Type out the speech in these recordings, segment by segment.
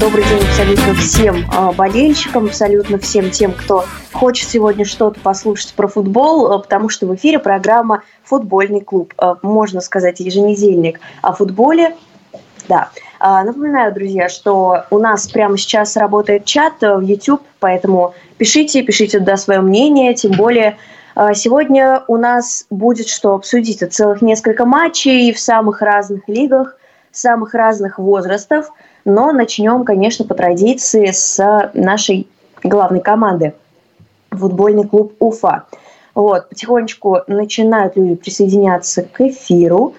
Добрый день абсолютно всем э, болельщикам, абсолютно всем тем, кто хочет сегодня что-то послушать про футбол, э, потому что в эфире программа «Футбольный клуб». Э, можно сказать, еженедельник о футболе. Да. Напоминаю, друзья, что у нас прямо сейчас работает чат в YouTube, поэтому пишите, пишите туда свое мнение, тем более сегодня у нас будет что обсудить. Целых несколько матчей в самых разных лигах, самых разных возрастов – но начнем, конечно, по традиции с нашей главной команды – футбольный клуб Уфа. Вот, потихонечку начинают люди присоединяться к эфиру.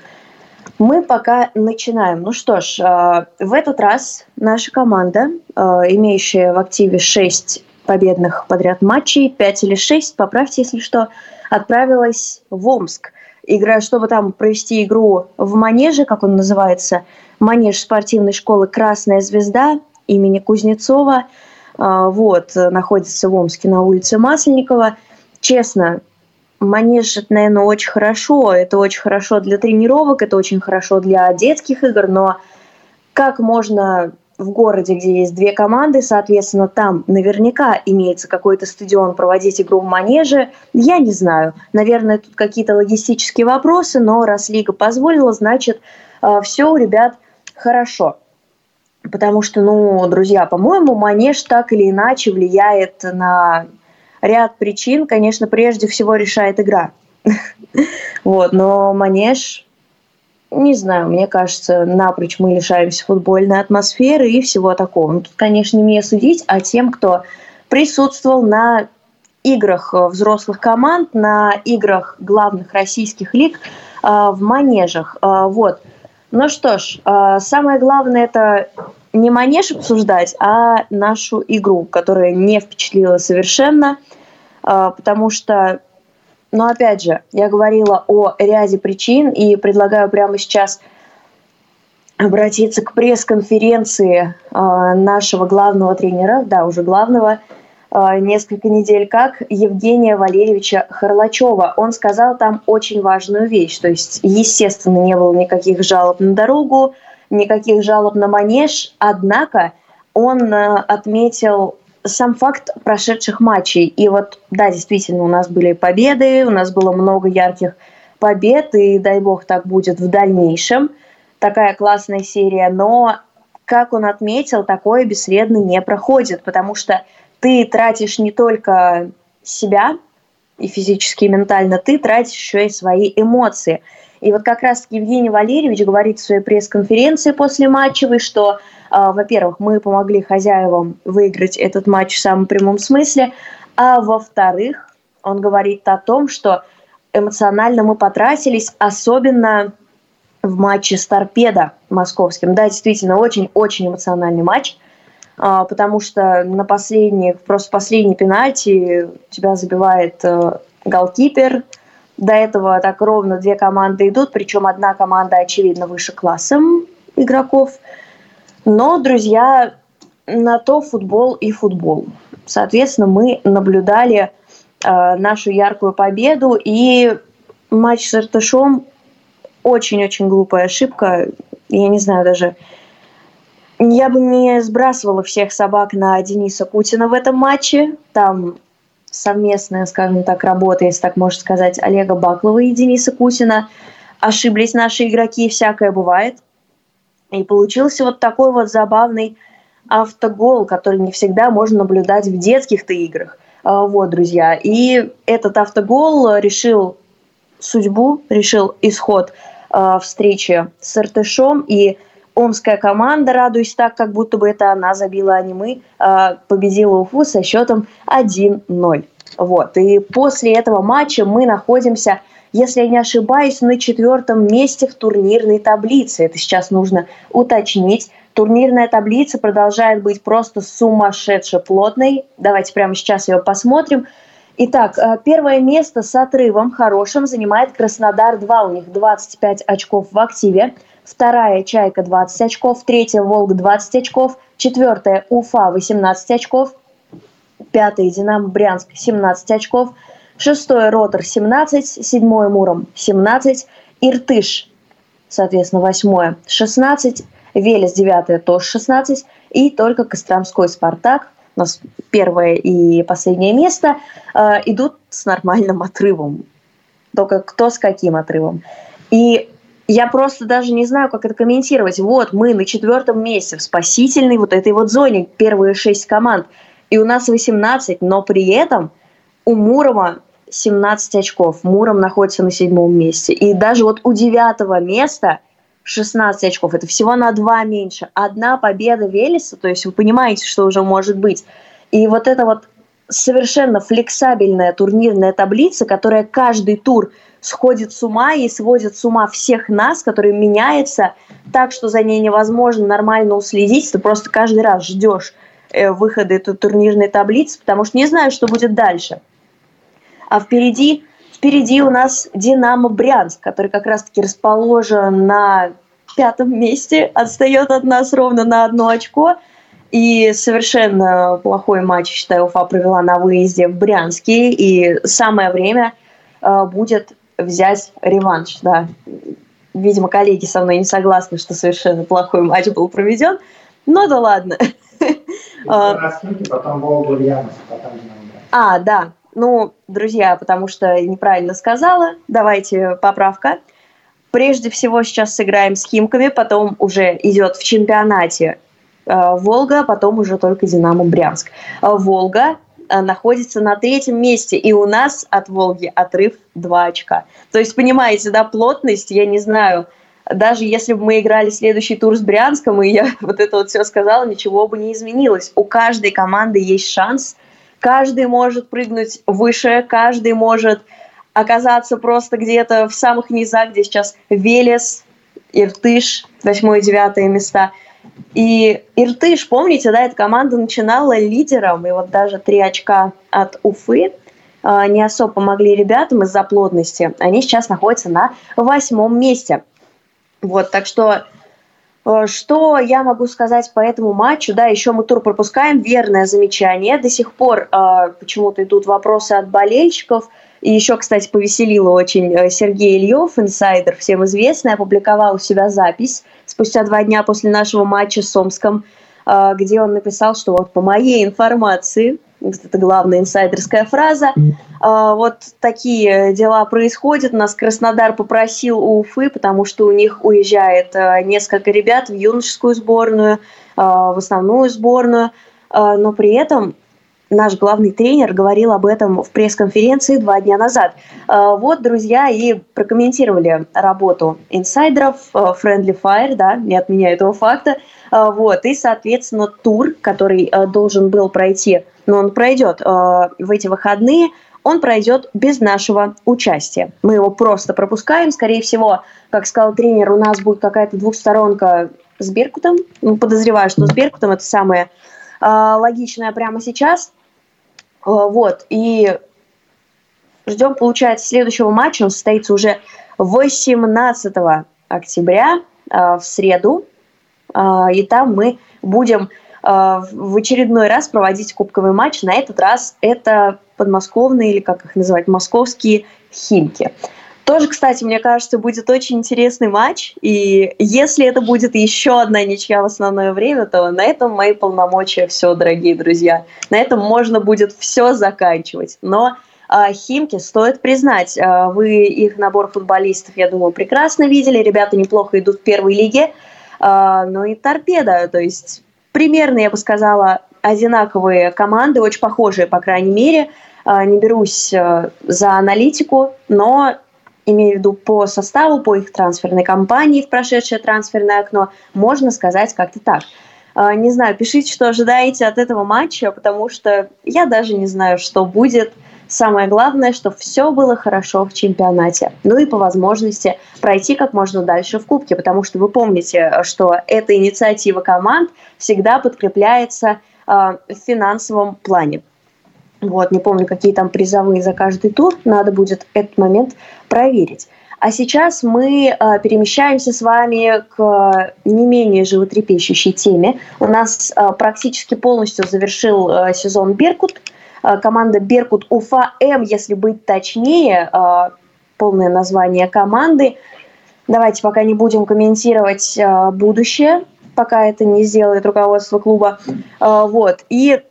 Мы пока начинаем. Ну что ж, э, в этот раз наша команда, э, имеющая в активе 6 победных подряд матчей, 5 или 6, поправьте, если что, отправилась в Омск. Игра, чтобы там провести игру в манеже, как он называется – манеж спортивной школы «Красная звезда» имени Кузнецова. А, вот, находится в Омске на улице Масленникова. Честно, манеж, наверное, очень хорошо. Это очень хорошо для тренировок, это очень хорошо для детских игр, но как можно в городе, где есть две команды, соответственно, там наверняка имеется какой-то стадион проводить игру в манеже. Я не знаю. Наверное, тут какие-то логистические вопросы, но раз лига позволила, значит, а, все у ребят – хорошо. Потому что, ну, друзья, по-моему, манеж так или иначе влияет на ряд причин. Конечно, прежде всего решает игра. Вот, но манеж, не знаю, мне кажется, напрочь мы лишаемся футбольной атмосферы и всего такого. Ну, тут, конечно, не мне судить, а тем, кто присутствовал на играх взрослых команд, на играх главных российских лиг а, в манежах. А, вот. Ну что ж, самое главное это не манеж обсуждать, а нашу игру, которая не впечатлила совершенно, потому что, ну опять же, я говорила о ряде причин и предлагаю прямо сейчас обратиться к пресс-конференции а, нашего главного тренера, да, уже главного, Э, несколько недель как Евгения Валерьевича Харлачева. Он сказал там очень важную вещь. То есть, естественно, не было никаких жалоб на дорогу, никаких жалоб на манеж, однако он э, отметил сам факт прошедших матчей. И вот, да, действительно, у нас были победы, у нас было много ярких побед, и дай бог так будет в дальнейшем. Такая классная серия, но, как он отметил, такое бесследно не проходит, потому что ты тратишь не только себя и физически, и ментально, ты тратишь еще и свои эмоции. И вот как раз Евгений Валерьевич говорит в своей пресс-конференции после матчевой, что, э, во-первых, мы помогли хозяевам выиграть этот матч в самом прямом смысле, а во-вторых, он говорит о том, что эмоционально мы потратились, особенно в матче с Торпедо московским. Да, действительно, очень-очень эмоциональный матч – а, потому что на последних, просто последний пенальти тебя забивает э, голкипер. До этого так ровно две команды идут, причем одна команда, очевидно, выше классом игроков. Но, друзья, на то футбол и футбол. Соответственно, мы наблюдали э, нашу яркую победу, и матч с Иртышом очень-очень глупая ошибка. Я не знаю даже, я бы не сбрасывала всех собак на Дениса Путина в этом матче. Там совместная, скажем так, работа, если так можно сказать, Олега Баклова и Дениса Путина. Ошиблись наши игроки, всякое бывает. И получился вот такой вот забавный автогол, который не всегда можно наблюдать в детских-то играх. А, вот, друзья. И этот автогол решил судьбу, решил исход э, встречи с Иртышом. И омская команда, радуясь так, как будто бы это она забила, а не мы, а, победила Уфу со счетом 1-0. Вот. И после этого матча мы находимся, если я не ошибаюсь, на четвертом месте в турнирной таблице. Это сейчас нужно уточнить. Турнирная таблица продолжает быть просто сумасшедше плотной. Давайте прямо сейчас ее посмотрим. Итак, э, первое место с отрывом хорошим занимает Краснодар-2. У них 25 очков в активе вторая «Чайка» 20 очков, третья «Волга» 20 очков, четвертая «Уфа» 18 очков, пятая «Динамо» Брянск 17 очков, шестое «Ротор» 17, седьмое «Муром» 17, Иртыш, соответственно, восьмое 16, Велес 9 тоже 16, и только Костромской Спартак, у нас первое и последнее место, э, идут с нормальным отрывом. Только кто с каким отрывом. И я просто даже не знаю, как это комментировать. Вот мы на четвертом месте в спасительной вот этой вот зоне, первые шесть команд. И у нас 18, но при этом у Мурома 17 очков. Муром находится на седьмом месте. И даже вот у девятого места 16 очков. Это всего на два меньше. Одна победа Велеса, то есть вы понимаете, что уже может быть. И вот это вот совершенно флексабельная турнирная таблица, которая каждый тур сходит с ума и сводит с ума всех нас, который меняется так, что за ней невозможно нормально уследить. Ты просто каждый раз ждешь э, выхода этой турнирной таблицы, потому что не знаю, что будет дальше. А впереди, впереди у нас «Динамо Брянск», который как раз-таки расположен на пятом месте, отстает от нас ровно на одно очко. И совершенно плохой матч, считаю, Уфа провела на выезде в Брянске. И самое время э, будет взять реванш. Да. Видимо, коллеги со мной не согласны, что совершенно плохой матч был проведен. Но да ладно. Потом Волгу потом А, да. Ну, друзья, потому что неправильно сказала, давайте поправка. Прежде всего сейчас сыграем с Химками, потом уже идет в чемпионате э, Волга, потом уже только Динамо Брянск. Э, Волга э, находится на третьем месте, и у нас от Волги отрыв 2 очка. То есть, понимаете, да, плотность, я не знаю, даже если бы мы играли следующий тур с Брянском, и я вот это вот все сказала, ничего бы не изменилось. У каждой команды есть шанс – Каждый может прыгнуть выше, каждый может оказаться просто где-то в самых низах, где сейчас Велес, Иртыш, 8 и 9 места. И Иртыш, помните, да, эта команда начинала лидером, и вот даже три очка от Уфы э, не особо помогли ребятам из-за плотности. Они сейчас находятся на восьмом месте. Вот, так что что я могу сказать по этому матчу? Да, еще мы тур пропускаем, верное замечание. До сих пор э, почему-то идут вопросы от болельщиков. И еще, кстати, повеселило очень э, Сергей Ильев, инсайдер, всем известный, опубликовал у себя запись спустя два дня после нашего матча с Омском, э, где он написал, что вот по моей информации, это главная инсайдерская фраза. А, вот такие дела происходят. Нас Краснодар попросил у Уфы, потому что у них уезжает а, несколько ребят в юношескую сборную, а, в основную сборную, но при этом наш главный тренер говорил об этом в пресс-конференции два дня назад. Вот, друзья, и прокомментировали работу инсайдеров, Friendly Fire, да, не отменяю этого факта, вот, и, соответственно, тур, который должен был пройти но он пройдет э, в эти выходные, он пройдет без нашего участия. Мы его просто пропускаем. Скорее всего, как сказал тренер, у нас будет какая-то двухсторонка с Беркутом. Ну, подозреваю, что с Беркутом это самое э, логичное прямо сейчас. Э, вот. И ждем, получается, следующего матча. Он состоится уже 18 октября э, в среду. Э, и там мы будем в очередной раз проводить кубковый матч. На этот раз это подмосковные, или как их называть, московские химки. Тоже, кстати, мне кажется, будет очень интересный матч. И если это будет еще одна ничья в основное время, то на этом мои полномочия все, дорогие друзья. На этом можно будет все заканчивать. Но э, Химки, стоит признать, э, вы их набор футболистов, я думаю, прекрасно видели. Ребята неплохо идут в первой лиге. Э, ну и торпеда, то есть примерно, я бы сказала, одинаковые команды, очень похожие, по крайней мере. А, не берусь за аналитику, но имею в виду по составу, по их трансферной кампании в прошедшее трансферное окно, можно сказать как-то так. А, не знаю, пишите, что ожидаете от этого матча, потому что я даже не знаю, что будет – Самое главное, чтобы все было хорошо в чемпионате. Ну и по возможности пройти как можно дальше в Кубке, потому что вы помните, что эта инициатива команд всегда подкрепляется э, в финансовом плане. Вот, не помню, какие там призовые за каждый тур, надо будет этот момент проверить. А сейчас мы э, перемещаемся с вами к не менее животрепещущей теме. У нас э, практически полностью завершил э, сезон Беркут – команда Беркут Уфа М, если быть точнее, полное название команды. Давайте пока не будем комментировать будущее пока это не сделает руководство клуба. Вот. И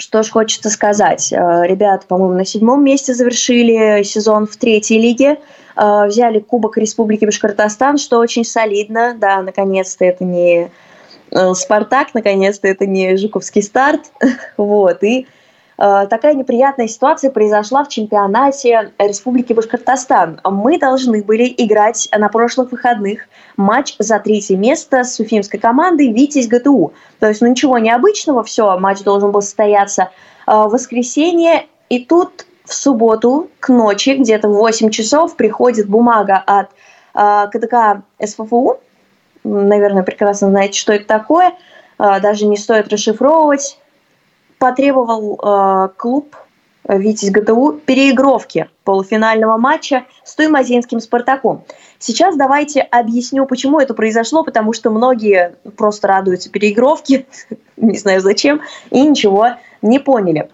что ж хочется сказать. Ребята, по-моему, на седьмом месте завершили сезон в третьей лиге. Взяли Кубок Республики Башкортостан, что очень солидно. Да, наконец-то это не Спартак, наконец-то это не Жуковский старт. Вот. И Э, такая неприятная ситуация произошла в чемпионате Республики Башкортостан. Мы должны были играть на прошлых выходных матч за третье место с уфимской командой «Витязь ГТУ». То есть, ну ничего необычного, все, матч должен был состояться э, в воскресенье. И тут в субботу к ночи, где-то в 8 часов, приходит бумага от э, КДК СФФУ. Наверное, прекрасно знаете, что это такое. Даже не стоит расшифровывать потребовал э, клуб Витязь ГТУ переигровки полуфинального матча с Туймазинским «Спартаком». Сейчас давайте объясню, почему это произошло, потому что многие просто радуются переигровке, не знаю зачем, и ничего не поняли.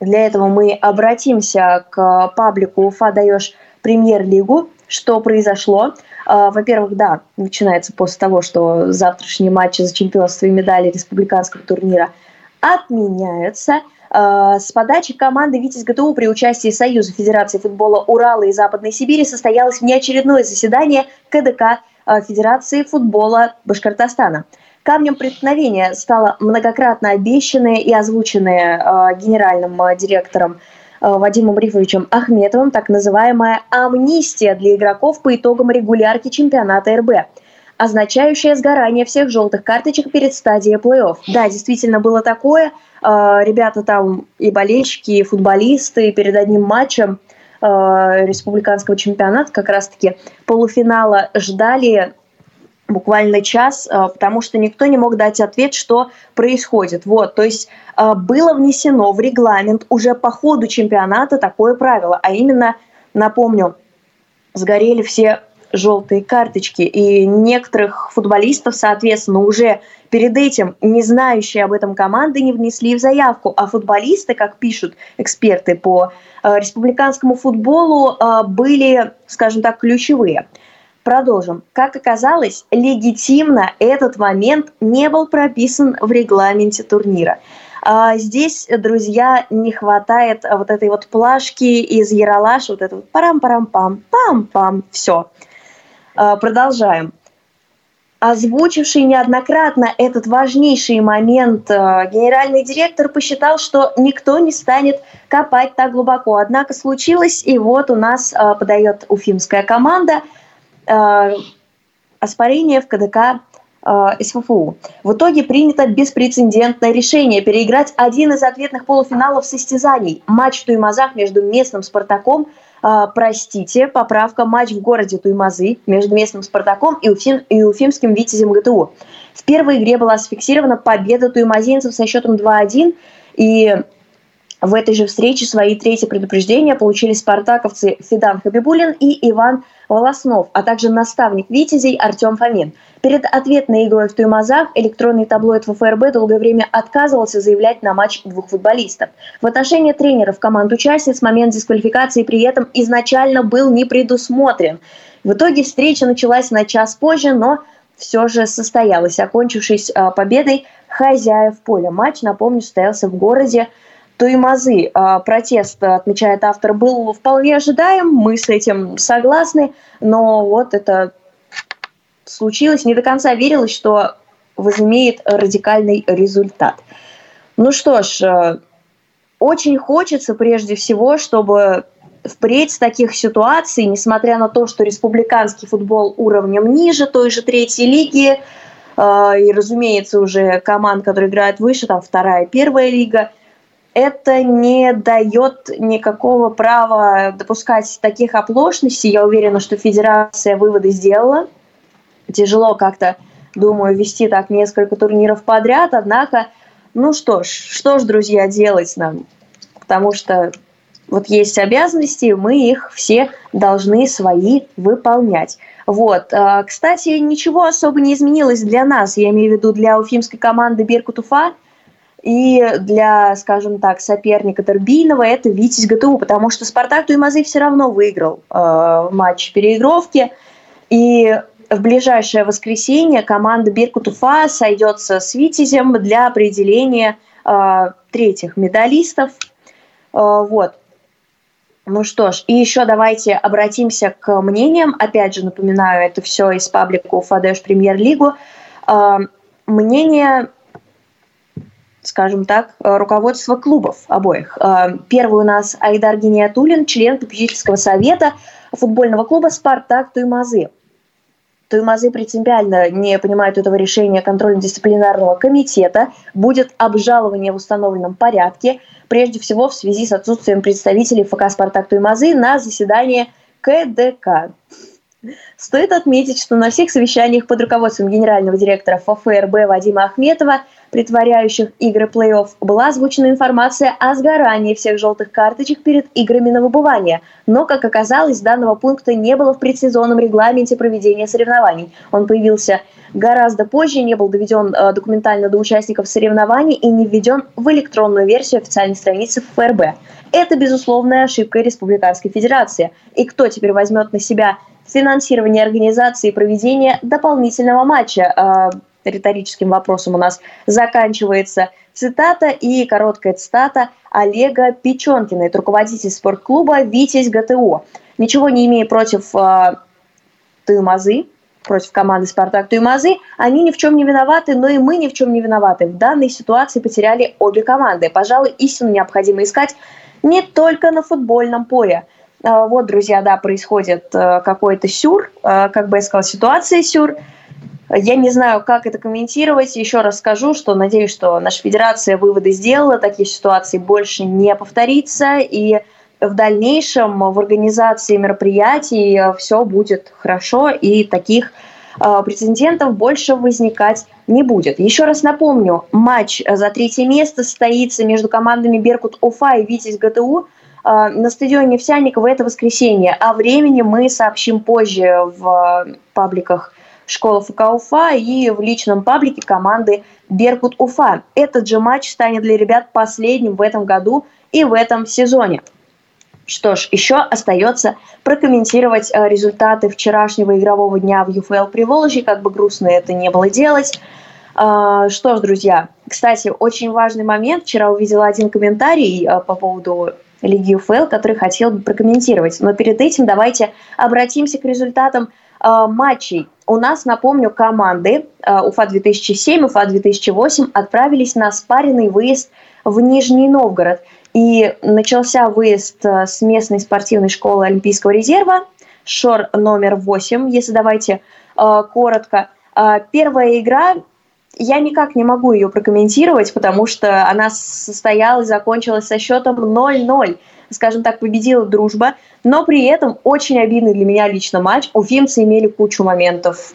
Для этого мы обратимся к паблику «Уфа даешь премьер-лигу», что произошло. Э, во-первых, да, начинается после того, что завтрашний матч за чемпионство и медали республиканского турнира – отменяются. Э, с подачи команды «Витязь ГТУ» при участии Союза Федерации футбола Урала и Западной Сибири состоялось внеочередное заседание КДК э, Федерации футбола Башкортостана. Камнем преткновения стало многократно обещанное и озвученное э, генеральным директором Вадимом Рифовичем Ахметовым так называемая амнистия для игроков по итогам регулярки чемпионата РБ – означающее сгорание всех желтых карточек перед стадией плей-офф. Да, действительно было такое. А, ребята там и болельщики, и футболисты перед одним матчем а, республиканского чемпионата, как раз-таки полуфинала, ждали буквально час, а, потому что никто не мог дать ответ, что происходит. Вот, то есть было внесено в регламент уже по ходу чемпионата такое правило, а именно, напомню, сгорели все желтые карточки. И некоторых футболистов, соответственно, уже перед этим не знающие об этом команды не внесли в заявку. А футболисты, как пишут эксперты по э, республиканскому футболу, э, были, скажем так, ключевые. Продолжим. Как оказалось, легитимно этот момент не был прописан в регламенте турнира. А здесь, друзья, не хватает вот этой вот плашки из Яралаш, вот это вот парам-парам-пам, пам-пам, все. Продолжаем. Озвучивший неоднократно этот важнейший момент, а, генеральный директор посчитал, что никто не станет копать так глубоко. Однако случилось, и вот у нас а, подает уфимская команда оспорение в КДК СФФУ. В итоге принято беспрецедентное решение переиграть один из ответных полуфиналов состязаний. Матч в Туймазах между местным «Спартаком» простите, поправка, матч в городе Туймазы между местным «Спартаком» и, Уфим, и уфимским «Витязем ГТУ». В первой игре была зафиксирована победа туймазинцев со счетом 2-1, и в этой же встрече свои третьи предупреждения получили спартаковцы Федан Хабибулин и Иван Волоснов, а также наставник Витязей Артем Фомин. Перед ответной игрой в Туймазах электронный таблоид ФФРБ долгое время отказывался заявлять на матч двух футболистов. В отношении тренеров команд участниц момент дисквалификации при этом изначально был не предусмотрен. В итоге встреча началась на час позже, но все же состоялась, окончившись а, победой хозяев поля. Матч, напомню, состоялся в городе Туймазы. А, протест, отмечает автор, был вполне ожидаем, мы с этим согласны, но вот это случилось, не до конца верилось, что возымеет радикальный результат. Ну что ж, э, очень хочется прежде всего, чтобы впредь таких ситуаций, несмотря на то, что республиканский футбол уровнем ниже той же третьей лиги, э, и, разумеется, уже команд, которые играют выше, там вторая, первая лига, это не дает никакого права допускать таких оплошностей. Я уверена, что федерация выводы сделала. Тяжело как-то, думаю, вести так несколько турниров подряд, однако, ну что ж, что ж, друзья, делать нам? Потому что вот есть обязанности, мы их все должны свои выполнять. Вот. А, кстати, ничего особо не изменилось для нас, я имею в виду для уфимской команды Беркут-Уфа, и для, скажем так, соперника Торбийного это Витязь ГТУ, потому что Спартак Туймазы все равно выиграл э, матч переигровки. И в ближайшее воскресенье команда Биркут Уфа сойдется с Витязем для определения э, третьих медалистов. Э, вот. Ну что ж, и еще давайте обратимся к мнениям. Опять же, напоминаю, это все из паблика Уфадеш Премьер-лигу. Э, мнение скажем так, руководства клубов обоих. Э, первый у нас Айдар Гениатулин, член попечительского совета футбольного клуба «Спартак» Туймазы. Туймазы принципиально не понимают этого решения контрольно-дисциплинарного комитета. Будет обжалование в установленном порядке, прежде всего в связи с отсутствием представителей ФК «Спартак» Туймазы на заседании КДК. Стоит отметить, что на всех совещаниях под руководством генерального директора ФФРБ Вадима Ахметова притворяющих игры плей-офф, была озвучена информация о сгорании всех желтых карточек перед играми на выбывание. Но, как оказалось, данного пункта не было в предсезонном регламенте проведения соревнований. Он появился гораздо позже, не был доведен э, документально до участников соревнований и не введен в электронную версию официальной страницы ФРБ. Это безусловная ошибка Республиканской Федерации. И кто теперь возьмет на себя финансирование организации проведения дополнительного матча? Риторическим вопросом у нас заканчивается цитата и короткая цитата Олега Печенкина, это руководитель спортклуба «Витязь ГТО». Ничего не имея против э, Туймазы, против команды «Спартак» Туймазы, они ни в чем не виноваты, но и мы ни в чем не виноваты. В данной ситуации потеряли обе команды. Пожалуй, истину необходимо искать не только на футбольном поле. А, вот, друзья, да, происходит э, какой-то сюр, как бы я сказала, ситуация сюр – я не знаю, как это комментировать. Еще раз скажу, что надеюсь, что наша федерация выводы сделала, такие ситуации больше не повторится, и в дальнейшем в организации мероприятий все будет хорошо, и таких э, прецедентов больше возникать не будет. Еще раз напомню, матч за третье место состоится между командами Беркут Уфа и Витязь ГТУ э, на стадионе Нефтяникова это воскресенье. О времени мы сообщим позже в пабликах школа ФК Уфа и в личном паблике команды Беркут Уфа. Этот же матч станет для ребят последним в этом году и в этом сезоне. Что ж, еще остается прокомментировать э, результаты вчерашнего игрового дня в ЮФЛ Приволжье, как бы грустно это не было делать. А, что ж, друзья, кстати, очень важный момент. Вчера увидела один комментарий э, по поводу Лиги ЮФЛ, который хотел бы прокомментировать. Но перед этим давайте обратимся к результатам э, матчей у нас, напомню, команды э, УФА-2007, УФА-2008 отправились на спаренный выезд в Нижний Новгород. И начался выезд э, с местной спортивной школы Олимпийского резерва, ШОР номер 8, если давайте э, коротко. Первая игра, я никак не могу ее прокомментировать, потому что она состоялась, закончилась со счетом 0-0 скажем так, победила дружба, но при этом очень обидный для меня лично матч. Уфимцы имели кучу моментов,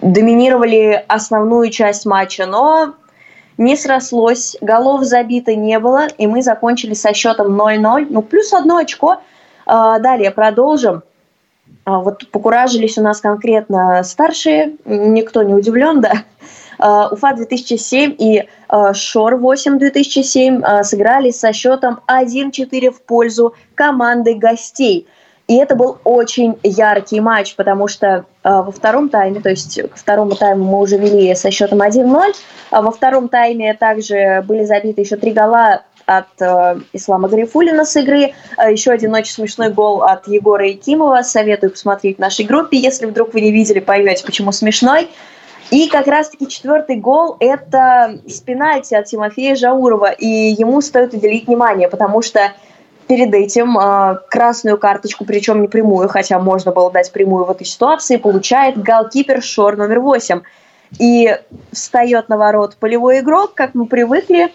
доминировали основную часть матча, но не срослось, голов забито не было, и мы закончили со счетом 0-0, ну плюс одно очко. А, далее продолжим. А, вот покуражились у нас конкретно старшие, никто не удивлен, да. Э, Уфа 2007 и э, Шор 8 2007 э, сыграли со счетом 1-4 в пользу команды гостей. И это был очень яркий матч, потому что во втором тайме, то есть к второму тайму мы уже вели со счетом 1-0, а во втором тайме также были забиты еще три гола от э, Ислама Гарифулина с игры. Еще один очень смешной гол от Егора Якимова. Советую посмотреть в нашей группе. Если вдруг вы не видели, поймете, почему смешной. И как раз-таки четвертый гол – это с пенальти от Тимофея Жаурова, и ему стоит уделить внимание, потому что перед этим э, красную карточку, причем не прямую, хотя можно было дать прямую в этой ситуации, получает голкипер Шор номер 8. И встает на ворот полевой игрок, как мы привыкли.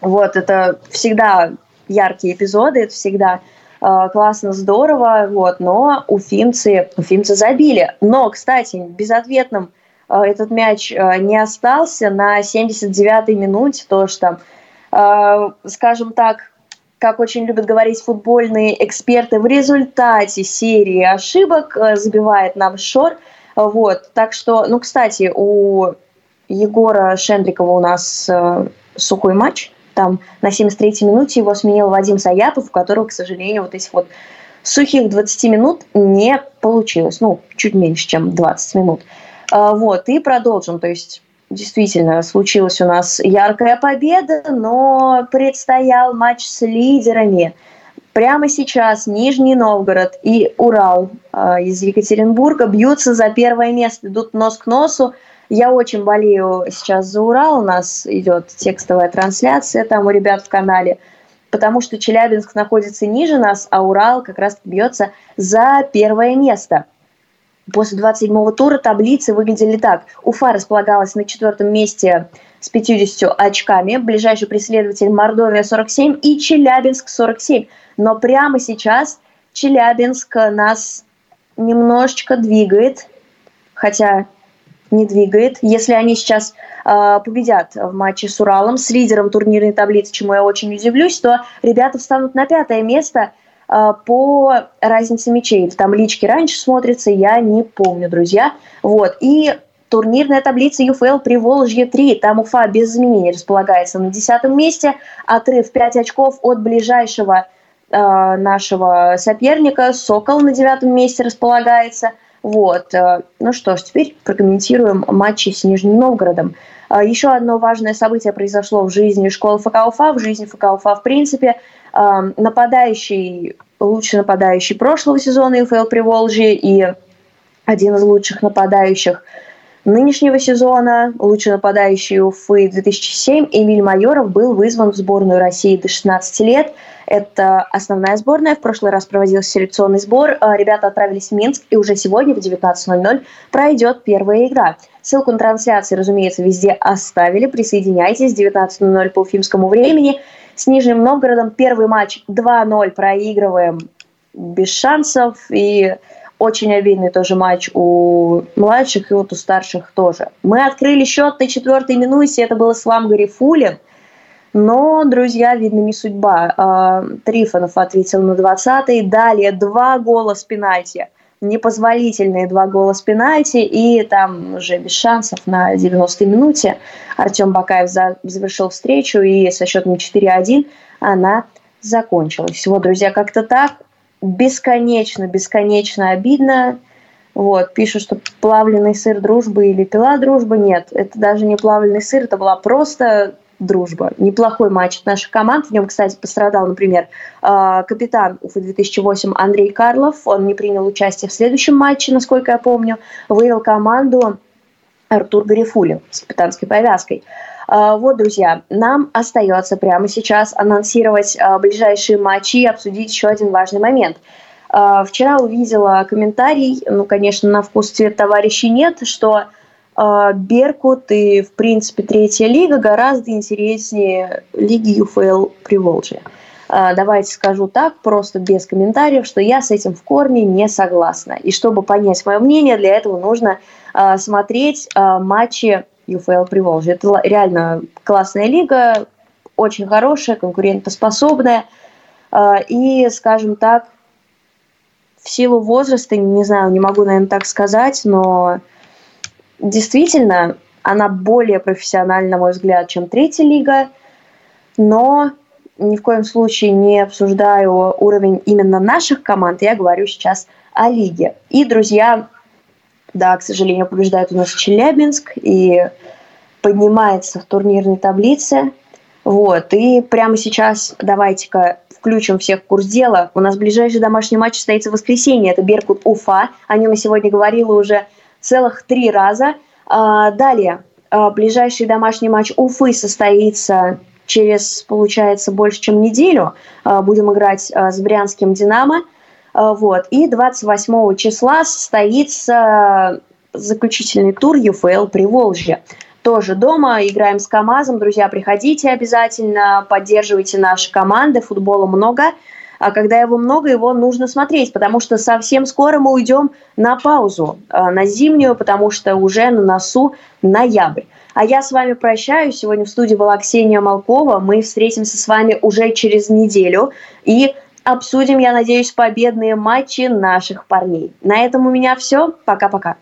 Вот, это всегда яркие эпизоды, это всегда э, классно, здорово, вот, но уфимцы, уфимцы забили. Но, кстати, безответным этот мяч э, не остался на 79-й минуте, то что, э, скажем так, как очень любят говорить футбольные эксперты, в результате серии ошибок забивает нам Шор. Вот, так что, ну, кстати, у Егора Шендрикова у нас сухой матч. Там на 73-й минуте его сменил Вадим Саяпов, у которого, к сожалению, вот эти вот Сухих 20 минут не получилось. Ну, чуть меньше, чем 20 минут. Вот, и продолжим. То есть действительно случилась у нас яркая победа, но предстоял матч с лидерами. Прямо сейчас Нижний Новгород и Урал э, из Екатеринбурга бьются за первое место, идут нос к носу. Я очень болею сейчас за Урал, у нас идет текстовая трансляция там у ребят в канале, потому что Челябинск находится ниже нас, а Урал как раз бьется за первое место. После 27-го тура таблицы выглядели так. Уфа располагалась на четвертом месте с 50 очками, ближайший преследователь Мордовия 47 и Челябинск 47. Но прямо сейчас Челябинск нас немножечко двигает, хотя не двигает. Если они сейчас э, победят в матче с Уралом, с лидером турнирной таблицы, чему я очень удивлюсь, то ребята встанут на пятое место по разнице мячей. Там лички раньше смотрятся, я не помню, друзья. Вот. И турнирная таблица ЮФЛ при Волжье 3. Там Уфа без изменений располагается на десятом месте. Отрыв 5 очков от ближайшего э, нашего соперника. Сокол на девятом месте располагается – вот. Э, ну что ж, теперь прокомментируем матчи с Нижним Новгородом. Э, еще одно важное событие произошло в жизни школы ФК Уфа, в жизни ФК Уфа в принципе. Э, нападающий, лучший нападающий прошлого сезона ЮФЛ Приволжье и один из лучших нападающих нынешнего сезона, лучший нападающий Уфы 2007, Эмиль Майоров был вызван в сборную России до 16 лет – это основная сборная. В прошлый раз проводился селекционный сбор. А, ребята отправились в Минск, и уже сегодня в 19.00 пройдет первая игра. Ссылку на трансляции, разумеется, везде оставили. Присоединяйтесь. 19.00 по уфимскому времени. С Нижним Новгородом первый матч 2-0 проигрываем без шансов. И очень обидный тоже матч у младших и вот у старших тоже. Мы открыли счет на четвертой минуте. Это был Ислам Гарифулин – но, друзья, видно, не судьба. А, Трифонов ответил на 20-й. Далее два гола с пенальти. Непозволительные два гола с пенальти. И там уже без шансов на 90-й минуте Артем Бакаев завершил встречу. И со счетом 4-1 она закончилась. Всего, друзья, как-то так. Бесконечно, бесконечно обидно. Вот, пишут, что плавленый сыр дружбы или пила дружбы. Нет, это даже не плавленый сыр, это была просто дружба. Неплохой матч от наших команд. В нем, кстати, пострадал, например, а, капитан Уфы 2008 Андрей Карлов. Он не принял участие в следующем матче, насколько я помню. Вывел команду Артур Гарифулин с капитанской повязкой. А, вот, друзья, нам остается прямо сейчас анонсировать а, ближайшие матчи и обсудить еще один важный момент. Вчера увидела комментарий, ну, конечно, на вкус цвет товарищей нет, что а, Беркут и, в принципе, третья лига гораздо интереснее лиги ЮФЛ Приволжья. А, давайте скажу так, просто без комментариев, что я с этим в корне не согласна. И чтобы понять мое мнение, для этого нужно а, смотреть матчи ЮФЛ Приволжья. Это реально классная лига, очень хорошая, конкурентоспособная. И, скажем так, в силу возраста, не знаю, не могу, наверное, так сказать, но действительно, она более профессиональна, на мой взгляд, чем третья лига, но ни в коем случае не обсуждаю уровень именно наших команд, я говорю сейчас о лиге. И, друзья, да, к сожалению, побеждает у нас Челябинск и поднимается в турнирной таблице. Вот, и прямо сейчас давайте-ка включим всех в курс дела. У нас ближайший домашний матч состоится в воскресенье. Это Беркут Уфа. О нем я сегодня говорила уже целых три раза. А, далее, а, ближайший домашний матч Уфы состоится через, получается, больше, чем неделю. А, будем играть с Брянским «Динамо». Вот. И 28 числа состоится заключительный тур ЮФЛ Приволжье. Тоже дома, играем с КАМАЗом. Друзья, приходите обязательно, поддерживайте наши команды, футбола много а когда его много, его нужно смотреть, потому что совсем скоро мы уйдем на паузу, а, на зимнюю, потому что уже на носу ноябрь. А я с вами прощаюсь. Сегодня в студии была Ксения Малкова. Мы встретимся с вами уже через неделю и обсудим, я надеюсь, победные матчи наших парней. На этом у меня все. Пока-пока.